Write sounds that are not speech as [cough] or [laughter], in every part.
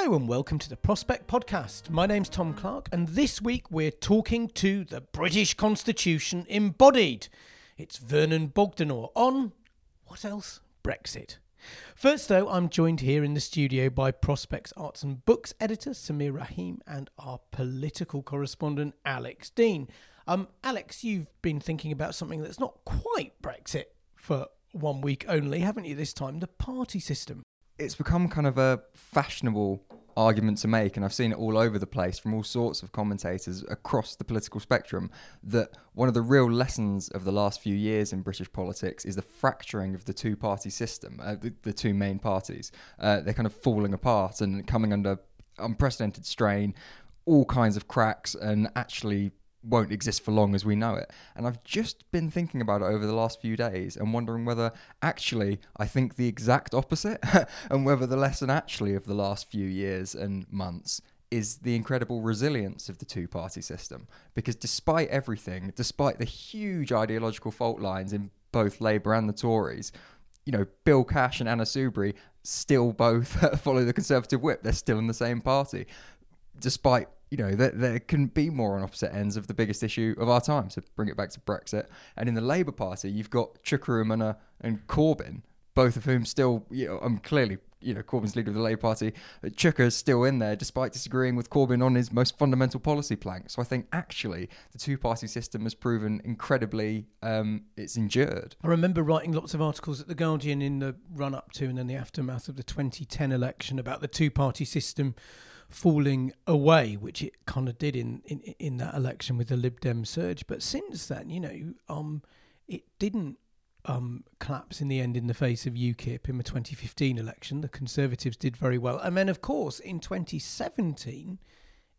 Hello and welcome to the Prospect Podcast. My name's Tom Clark, and this week we're talking to the British Constitution embodied. It's Vernon Bogdanor on what else? Brexit. First, though, I'm joined here in the studio by Prospects Arts and Books editor Sameer Rahim and our political correspondent Alex Dean. Um, Alex, you've been thinking about something that's not quite Brexit for one week only, haven't you? This time, the party system. It's become kind of a fashionable argument to make, and I've seen it all over the place from all sorts of commentators across the political spectrum. That one of the real lessons of the last few years in British politics is the fracturing of the two party system, uh, the, the two main parties. Uh, they're kind of falling apart and coming under unprecedented strain, all kinds of cracks, and actually won't exist for long as we know it. And I've just been thinking about it over the last few days and wondering whether actually I think the exact opposite [laughs] and whether the lesson actually of the last few years and months is the incredible resilience of the two party system. Because despite everything, despite the huge ideological fault lines in both Labour and the Tories, you know, Bill Cash and Anna Soubry still both [laughs] follow the Conservative whip. They're still in the same party despite you know there, there can be more on opposite ends of the biggest issue of our time. So bring it back to Brexit, and in the Labour Party, you've got Chuka Umunna and Corbyn, both of whom still, you know, um, clearly, you know, Corbyn's leader of the Labour Party. Uh, Chuka's still in there, despite disagreeing with Corbyn on his most fundamental policy plank. So I think actually the two-party system has proven incredibly, um, it's endured. I remember writing lots of articles at The Guardian in the run up to and then the aftermath of the 2010 election about the two party system falling away, which it kind of did in, in, in that election with the Lib Dem surge. But since then, you know, um, it didn't um, collapse in the end in the face of UKIP in the 2015 election. The Conservatives did very well. And then, of course, in 2017,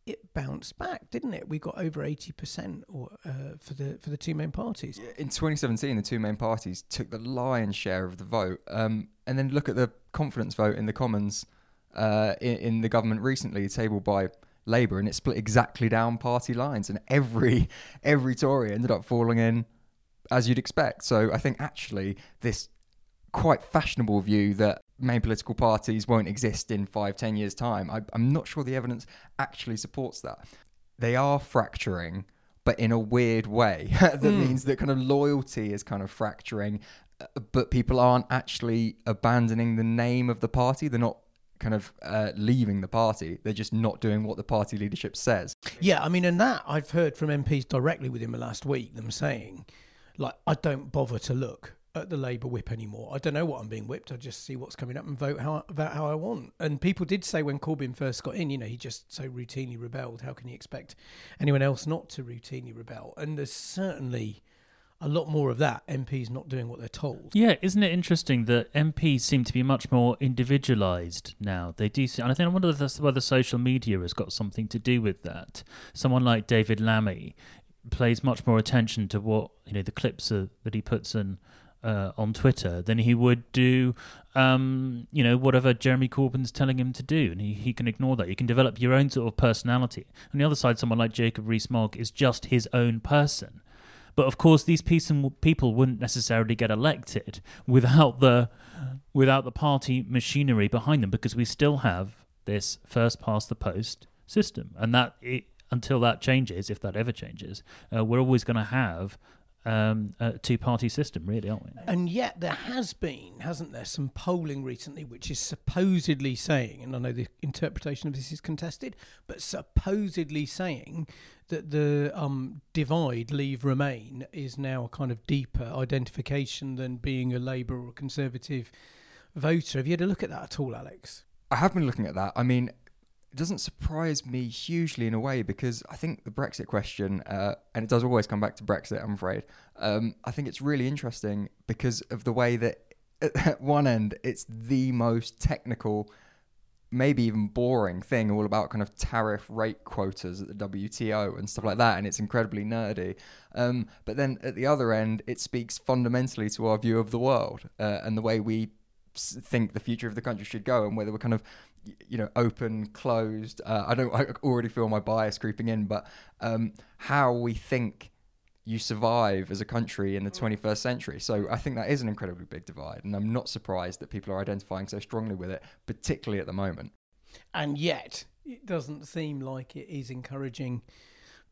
it bounced back, didn't it? We got over 80% or, uh, for the for the two main parties. in 2017, the two main parties took the lion's share of the vote. Um, and then look at the confidence vote in the Commons uh, in, in the government recently, tabled by Labour, and it split exactly down party lines, and every [laughs] every Tory ended up falling in as you'd expect. So I think actually this quite fashionable view that main political parties won't exist in five, ten years' time. I, I'm not sure the evidence actually supports that. They are fracturing, but in a weird way. [laughs] that means that kind of loyalty is kind of fracturing, uh, but people aren't actually abandoning the name of the party. They're not kind of uh, leaving the party. They're just not doing what the party leadership says. Yeah, I mean, and that I've heard from MPs directly within the last week, them saying, like, I don't bother to look at the Labour whip anymore. I don't know what I'm being whipped. I just see what's coming up and vote how about how I want. And people did say when Corbyn first got in, you know, he just so routinely rebelled. How can you expect anyone else not to routinely rebel? And there's certainly a lot more of that. MPs not doing what they're told. Yeah, isn't it interesting that MPs seem to be much more individualized now? They do, see, and I think I wonder whether social media has got something to do with that. Someone like David Lammy plays much more attention to what you know the clips are, that he puts in uh, on Twitter than he would do, um, you know, whatever Jeremy Corbyn's telling him to do, and he, he can ignore that. You can develop your own sort of personality. On the other side, someone like Jacob Rees-Mogg is just his own person. But of course, these people wouldn't necessarily get elected without the without the party machinery behind them, because we still have this first past the post system, and that it, until that changes, if that ever changes, uh, we're always going to have um, a two party system, really, aren't we? And yet there has been, hasn't there, some polling recently which is supposedly saying, and I know the interpretation of this is contested, but supposedly saying that the um, divide, leave, remain, is now a kind of deeper identification than being a Labour or a Conservative voter. Have you had a look at that at all, Alex? I have been looking at that. I mean, it doesn't surprise me hugely in a way because I think the Brexit question, uh, and it does always come back to Brexit, I'm afraid. Um, I think it's really interesting because of the way that at [laughs] one end it's the most technical, maybe even boring thing, all about kind of tariff rate quotas at the WTO and stuff like that, and it's incredibly nerdy. Um, but then at the other end, it speaks fundamentally to our view of the world uh, and the way we think the future of the country should go and whether we're kind of you know open closed uh, i don't [laughs] i already feel my bias creeping in but um, how we think you survive as a country in the 21st century. So i think that is an incredibly big divide and i'm not surprised that people are identifying so strongly with it particularly at the moment. And yet it doesn't seem like it is encouraging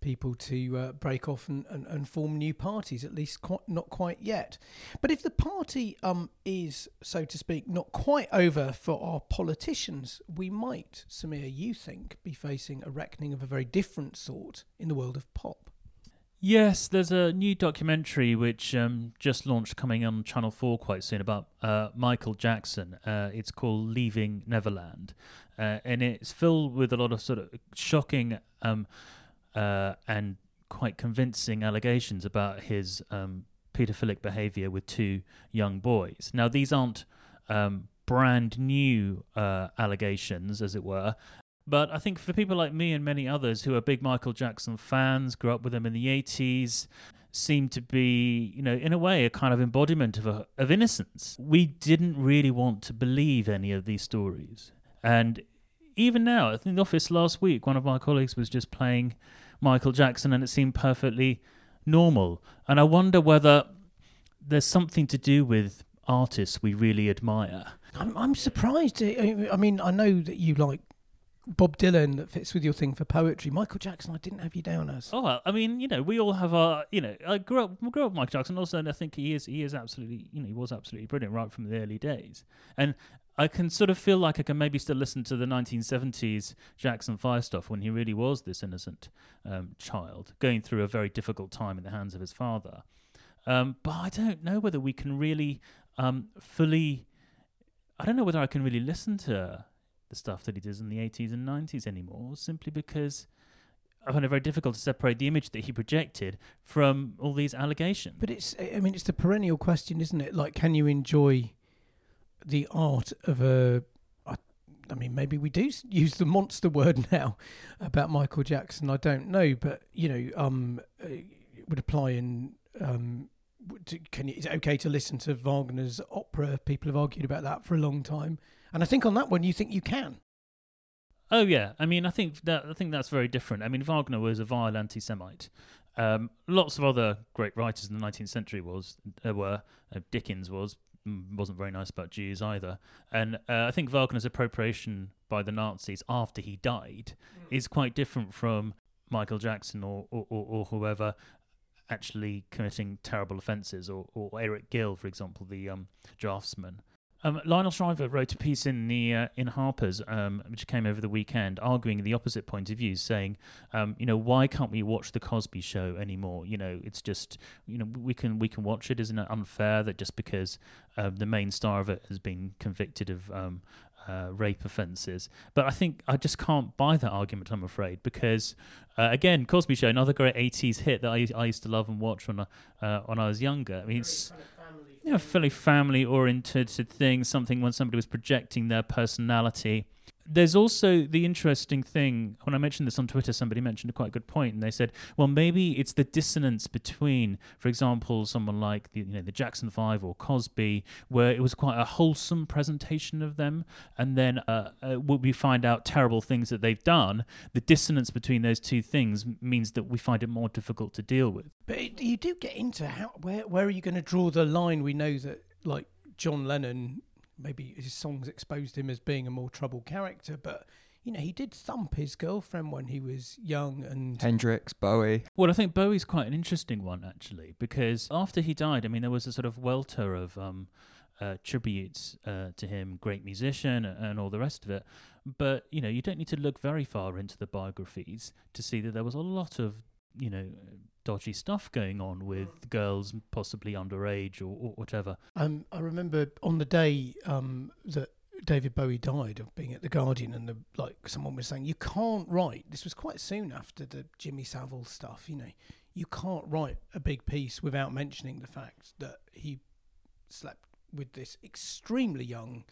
people to uh, break off and, and, and, form new parties, at least quite, not quite yet. But if the party um, is, so to speak, not quite over for our politicians, we might, Sameer, you think, be facing a reckoning of a very different sort in the world of pop. Yes, there's a new documentary which um, just launched coming on Channel 4 quite soon about uh, Michael Jackson. Uh, it's called Leaving Neverland. Uh, and it's filled with a lot of sort of shocking um, uh, and quite convincing allegations about his um, paedophilic behavior with two young boys. Now, these aren't um, brand new uh, allegations, as it were. But I think for people like me and many others who are big Michael Jackson fans, grew up with him in the 80s, seem to be, you know, in a way, a kind of embodiment of, a, of innocence. We didn't really want to believe any of these stories. And even now, in the office last week, one of my colleagues was just playing Michael Jackson and it seemed perfectly normal. And I wonder whether there's something to do with artists we really admire. I'm, I'm surprised. I mean, I know that you like Bob Dylan that fits with your thing for poetry. Michael Jackson, I didn't have you down as. Oh, well, I mean, you know, we all have our, you know, I grew up, grew up with Michael Jackson. Also, and I think he is, he is absolutely, you know, he was absolutely brilliant right from the early days. And I can sort of feel like I can maybe still listen to the 1970s Jackson 5 stuff when he really was this innocent um, child going through a very difficult time in the hands of his father. Um, but I don't know whether we can really um, fully. I don't know whether I can really listen to the stuff that he does in the 80s and 90s anymore, simply because I find it very difficult to separate the image that he projected from all these allegations. But it's, I mean, it's the perennial question, isn't it? Like, can you enjoy the art of a I mean, maybe we do use the monster word [laughs] now about Michael Jackson. I don't know, but you know, um, it would apply in. Um, can you, is it okay to listen to Wagner's opera? People have argued about that for a long time, and I think on that one, you think you can. Oh yeah, I mean, I think that I think that's very different. I mean, Wagner was a vile anti-Semite. Um, lots of other great writers in the 19th century was uh, were. Uh, Dickens was, wasn't very nice about Jews either. And uh, I think Wagner's appropriation by the Nazis after he died mm. is quite different from Michael Jackson or, or, or, or whoever actually committing terrible offences, or, or Eric Gill, for example, the um, draftsman. Um, Lionel Shriver wrote a piece in the uh, in Harper's, um, which came over the weekend, arguing the opposite point of view, saying, um, you know, why can't we watch the Cosby Show anymore? You know, it's just, you know, we can we can watch it. Isn't it unfair that just because um, the main star of it has been convicted of um, uh, rape offences. But I think I just can't buy that argument, I'm afraid, because uh, again, Cosby Show, another great 80s hit that I, I used to love and watch when I, uh, when I was younger. I mean, it's you know, fairly family oriented thing, something when somebody was projecting their personality. There's also the interesting thing when I mentioned this on Twitter, somebody mentioned a quite good point, and they said, well, maybe it's the dissonance between, for example, someone like the you know the Jackson Five or Cosby, where it was quite a wholesome presentation of them, and then uh, uh, we find out terrible things that they've done. The dissonance between those two things means that we find it more difficult to deal with. But it, you do get into how where where are you going to draw the line? We know that like John Lennon maybe his songs exposed him as being a more troubled character, but you know, he did thump his girlfriend when he was young and Hendrix, Bowie. Well, I think Bowie's quite an interesting one actually, because after he died, I mean, there was a sort of welter of um, uh, tributes uh, to him, great musician, and all the rest of it. But you know, you don't need to look very far into the biographies to see that there was a lot of you know dodgy stuff going on with girls possibly underage or, or whatever. Um, I remember on the day um, that David Bowie died of being at the Guardian, and the like someone was saying you can't write. This was quite soon after the Jimmy Savile stuff. You know, you can't write a big piece without mentioning the fact that he slept with this extremely young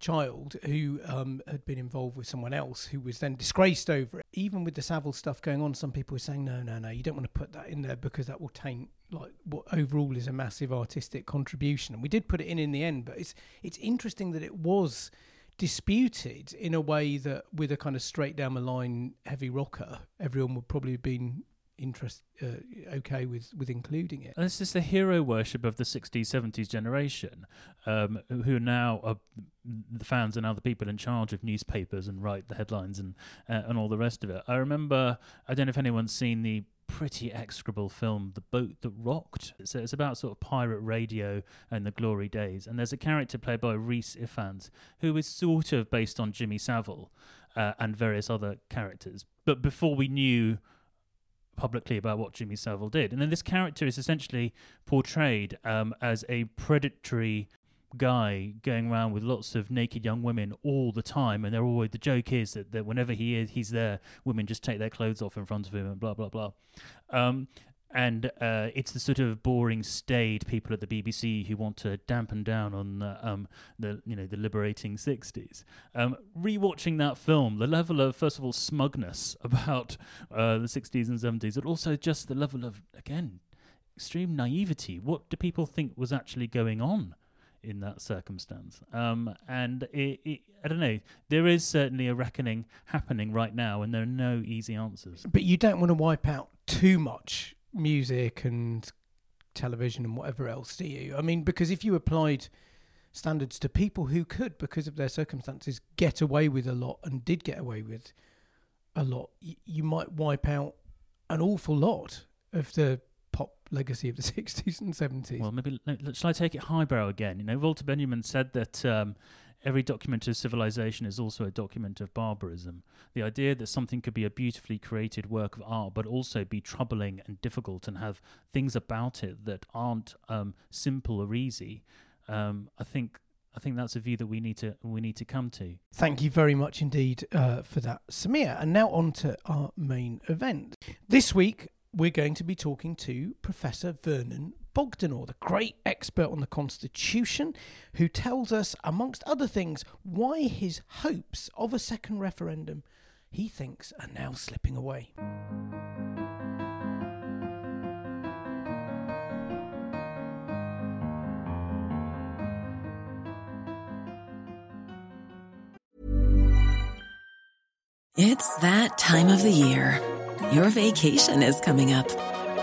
child who um, had been involved with someone else who was then disgraced over it. Even with the Savile stuff going on, some people were saying, no, no, no, you don't want to put that in there because that will taint like what overall is a massive artistic contribution. And we did put it in in the end, but it's it's interesting that it was disputed in a way that with a kind of straight down the line heavy rocker, everyone would probably have been interest uh, okay with with including it. And this is the hero worship of the 60s, 70s generation, um, who now are the fans are now the people in charge of newspapers and write the headlines and uh, and all the rest of it. I remember, I don't know if anyone's seen the pretty execrable film The Boat That Rocked. So it's about sort of pirate radio and the glory days. And there's a character played by Rhys Ifans who is sort of based on Jimmy Savile uh, and various other characters. But before we knew publicly about what Jimmy Savile did. And then this character is essentially portrayed um, as a predatory guy going around with lots of naked young women all the time and they're always the joke is that, that whenever he is he's there women just take their clothes off in front of him and blah blah blah um, and uh, it's the sort of boring, staid people at the BBC who want to dampen down on uh, um, the you know the liberating '60s. Um, rewatching that film, the level of first of all smugness [laughs] about uh, the '60s and '70s, but also just the level of again extreme naivety. What do people think was actually going on? in that circumstance. Um, and it, it, I don't know, there is certainly a reckoning happening right now, and there are no easy answers. But you don't want to wipe out too much music and television and whatever else, do you? I mean, because if you applied standards to people who could, because of their circumstances, get away with a lot and did get away with a lot, y- you might wipe out an awful lot of the pop legacy of the [laughs] 60s and 70s. Well, maybe shall I take it highbrow again? You know, Walter Benjamin said that um, every document of civilization is also a document of barbarism. The idea that something could be a beautifully created work of art, but also be troubling and difficult and have things about it that aren't um, simple or easy, um, I think. I think that's a view that we need to we need to come to. Thank you very much indeed uh, for that, Sameer. And now on to our main event. This week we're going to be talking to Professor Vernon Bogdanor, the great expert on the Constitution, who tells us, amongst other things, why his hopes of a second referendum he thinks are now slipping away. It's that time of the year. Your vacation is coming up.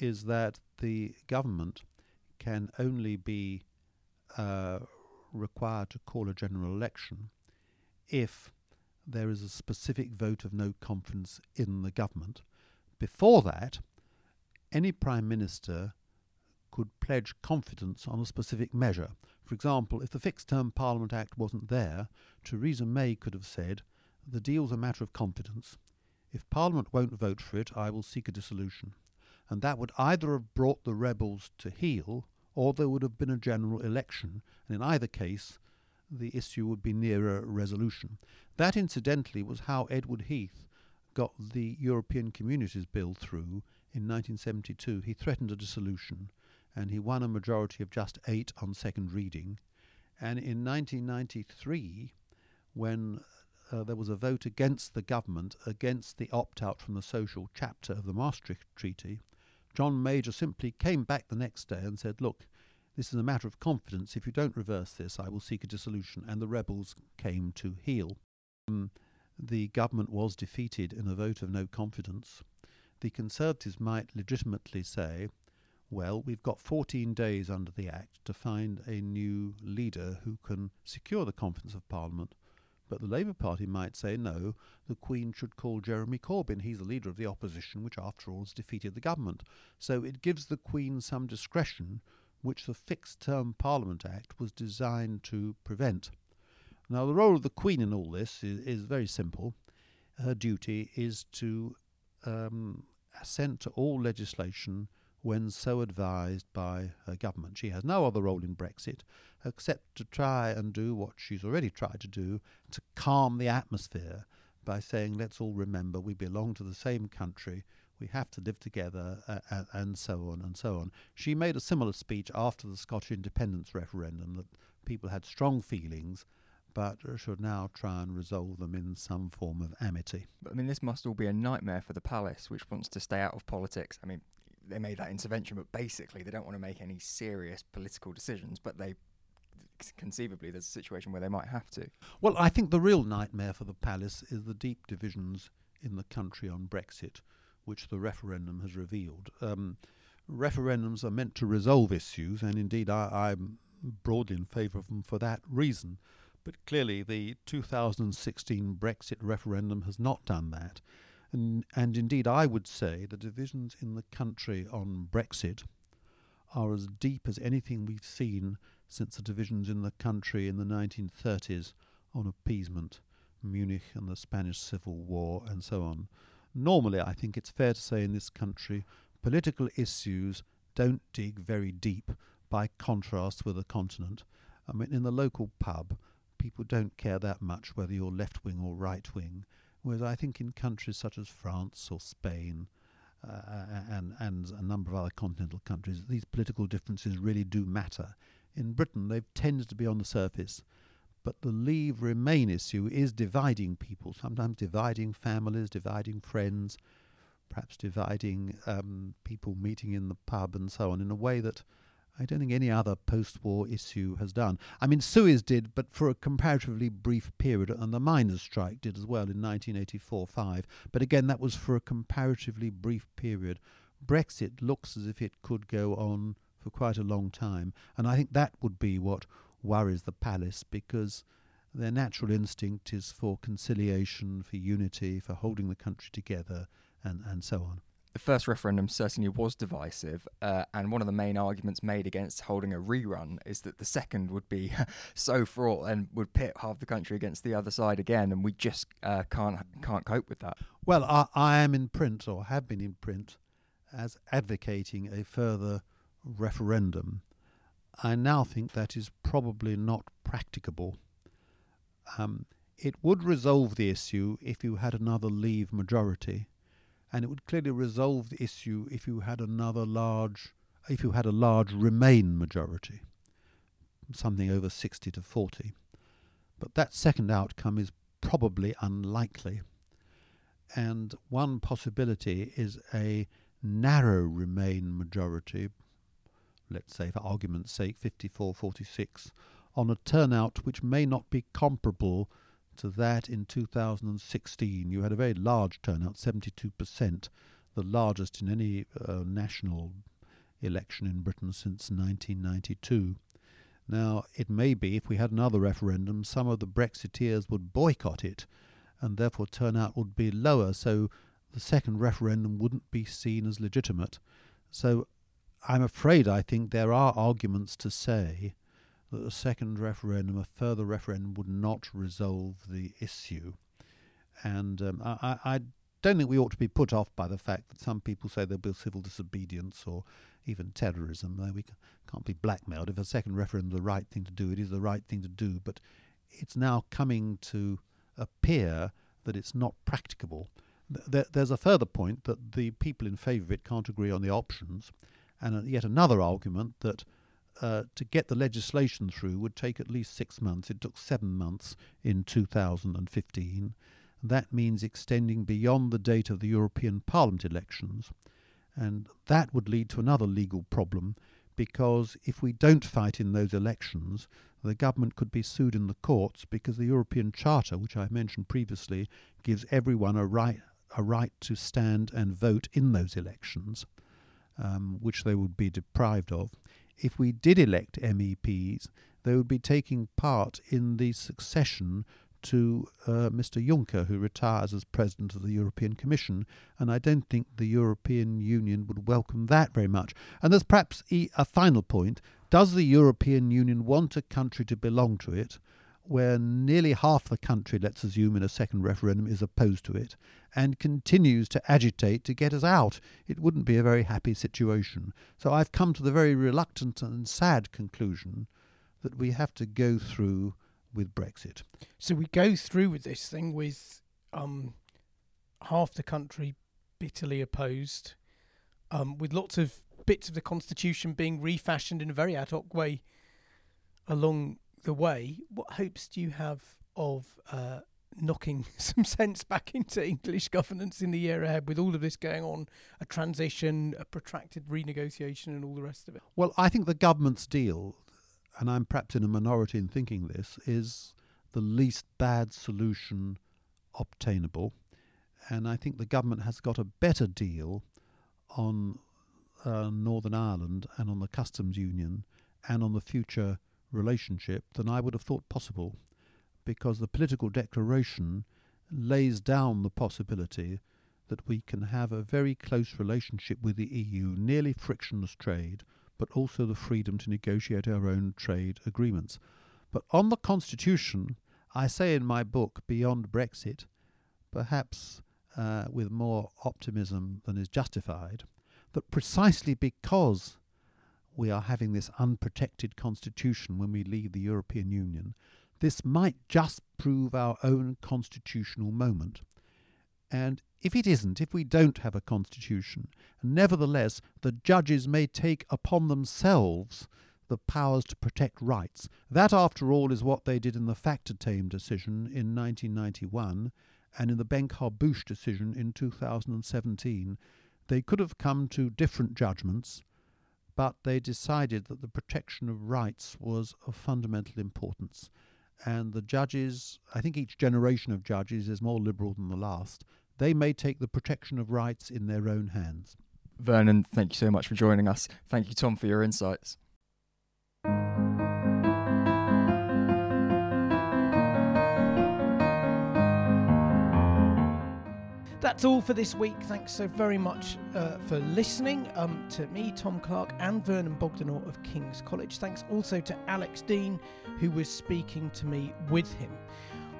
is that the government can only be uh, required to call a general election if there is a specific vote of no confidence in the government. Before that, any Prime Minister could pledge confidence on a specific measure. For example, if the Fixed Term Parliament Act wasn't there, Theresa May could have said, The deal's a matter of confidence. If Parliament won't vote for it, I will seek a dissolution and that would either have brought the rebels to heel or there would have been a general election, and in either case, the issue would be nearer resolution. That, incidentally, was how Edward Heath got the European Communities Bill through in 1972. He threatened a dissolution, and he won a majority of just eight on second reading. And in 1993, when uh, there was a vote against the government, against the opt out from the social chapter of the Maastricht Treaty, John Major simply came back the next day and said, Look, this is a matter of confidence. If you don't reverse this, I will seek a dissolution. And the rebels came to heel. Um, the government was defeated in a vote of no confidence. The Conservatives might legitimately say, well, we've got 14 days under the Act to find a new leader who can secure the confidence of Parliament but the Labour Party might say, no, the Queen should call Jeremy Corbyn. He's the leader of the opposition, which, after all, has defeated the government. So it gives the Queen some discretion, which the Fixed Term Parliament Act was designed to prevent. Now, the role of the Queen in all this is, is very simple. Her duty is to um, assent to all legislation when so advised by her government. She has no other role in Brexit except to try and do what she's already tried to do to calm the atmosphere by saying, let's all remember we belong to the same country, we have to live together, uh, and so on and so on. She made a similar speech after the Scottish independence referendum that people had strong feelings but should now try and resolve them in some form of amity. But I mean, this must all be a nightmare for the palace, which wants to stay out of politics. I mean, they made that intervention, but basically they don't want to make any serious political decisions, but they conceivably there's a situation where they might have to. Well, I think the real nightmare for the palace is the deep divisions in the country on Brexit, which the referendum has revealed. Um, referendums are meant to resolve issues, and indeed I, I'm broadly in favour of them for that reason. But clearly, the 2016 Brexit referendum has not done that. And, and indeed, I would say the divisions in the country on Brexit are as deep as anything we've seen since the divisions in the country in the 1930s on appeasement, Munich and the Spanish Civil War, and so on. Normally, I think it's fair to say in this country, political issues don't dig very deep by contrast with the continent. I mean, in the local pub, people don't care that much whether you're left wing or right wing. Whereas I think in countries such as France or Spain uh, and, and a number of other continental countries, these political differences really do matter. In Britain, they've tended to be on the surface, but the leave remain issue is dividing people, sometimes dividing families, dividing friends, perhaps dividing um, people meeting in the pub and so on in a way that I don't think any other post war issue has done. I mean, Suez did, but for a comparatively brief period, and the miners' strike did as well in 1984 5. But again, that was for a comparatively brief period. Brexit looks as if it could go on for quite a long time, and I think that would be what worries the palace because their natural instinct is for conciliation, for unity, for holding the country together, and, and so on the first referendum certainly was divisive, uh, and one of the main arguments made against holding a rerun is that the second would be [laughs] so fraught and would pit half the country against the other side again, and we just uh, can't can't cope with that. Well, I, I am in print, or have been in print, as advocating a further referendum. I now think that is probably not practicable. Um, it would resolve the issue if you had another Leave majority, and it would clearly resolve the issue if you had another large, if you had a large Remain majority, something over 60 to 40. But that second outcome is probably unlikely. And one possibility is a narrow Remain majority, let's say for argument's sake 54 46, on a turnout which may not be comparable to that in 2016. You had a very large turnout, 72%, the largest in any uh, national election in Britain since 1992. Now, it may be if we had another referendum, some of the Brexiteers would boycott it, and therefore turnout would be lower, so the second referendum wouldn't be seen as legitimate. So I'm afraid I think there are arguments to say that a second referendum, a further referendum, would not resolve the issue. And um, I, I don't think we ought to be put off by the fact that some people say there'll be civil disobedience or even terrorism. We can't be blackmailed. If a second referendum is the right thing to do, it is the right thing to do. But it's now coming to appear that it's not practicable. There's a further point that the people in favour of it can't agree on the options, and yet another argument that uh, to get the legislation through would take at least six months. It took seven months in 2015. That means extending beyond the date of the European Parliament elections. And that would lead to another legal problem because if we don't fight in those elections, the government could be sued in the courts because the European Charter, which I mentioned previously, gives everyone a right, a right to stand and vote in those elections, um, which they would be deprived of if we did elect MEPs, they would be taking part in the succession to uh, Mr. Juncker, who retires as President of the European Commission. And I don't think the European Union would welcome that very much. And there's perhaps a final point. Does the European Union want a country to belong to it where nearly half the country, let's assume in a second referendum, is opposed to it and continues to agitate to get us out. It wouldn't be a very happy situation. So I've come to the very reluctant and sad conclusion that we have to go through with Brexit. So we go through with this thing with um, half the country bitterly opposed, um, with lots of bits of the constitution being refashioned in a very ad hoc way along the way, what hopes do you have of uh, knocking [laughs] some sense back into English governance in the year ahead with all of this going on, a transition, a protracted renegotiation, and all the rest of it? Well, I think the government's deal, and I'm perhaps in a minority in thinking this, is the least bad solution obtainable. And I think the government has got a better deal on uh, Northern Ireland and on the customs union and on the future relationship than I would have thought possible, because the political declaration lays down the possibility that we can have a very close relationship with the EU, nearly frictionless trade, but also the freedom to negotiate our own trade agreements. But on the Constitution, I say in my book, Beyond Brexit, perhaps uh, with more optimism than is justified, that precisely because we are having this unprotected constitution when we leave the European Union, this might just prove our own constitutional moment. And if it isn't, if we don't have a constitution, nevertheless the judges may take upon themselves the powers to protect rights. That, after all, is what they did in the Factortame decision in 1991 and in the Benkharbouche decision in 2017. They could have come to different judgments, but they decided that the protection of rights was of fundamental importance. And the judges, I think each generation of judges is more liberal than the last, they may take the protection of rights in their own hands. Vernon, thank you so much for joining us. Thank you, Tom, for your insights. That's all for this week. Thanks so very much uh, for listening um, to me, Tom Clark, and Vernon Bogdanor of King's College. Thanks also to Alex Dean, who was speaking to me with him.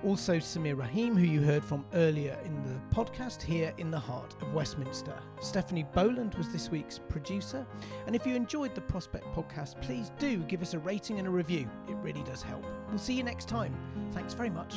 Also, Sameer Rahim, who you heard from earlier in the podcast, here in the heart of Westminster. Stephanie Boland was this week's producer. And if you enjoyed the Prospect podcast, please do give us a rating and a review. It really does help. We'll see you next time. Thanks very much.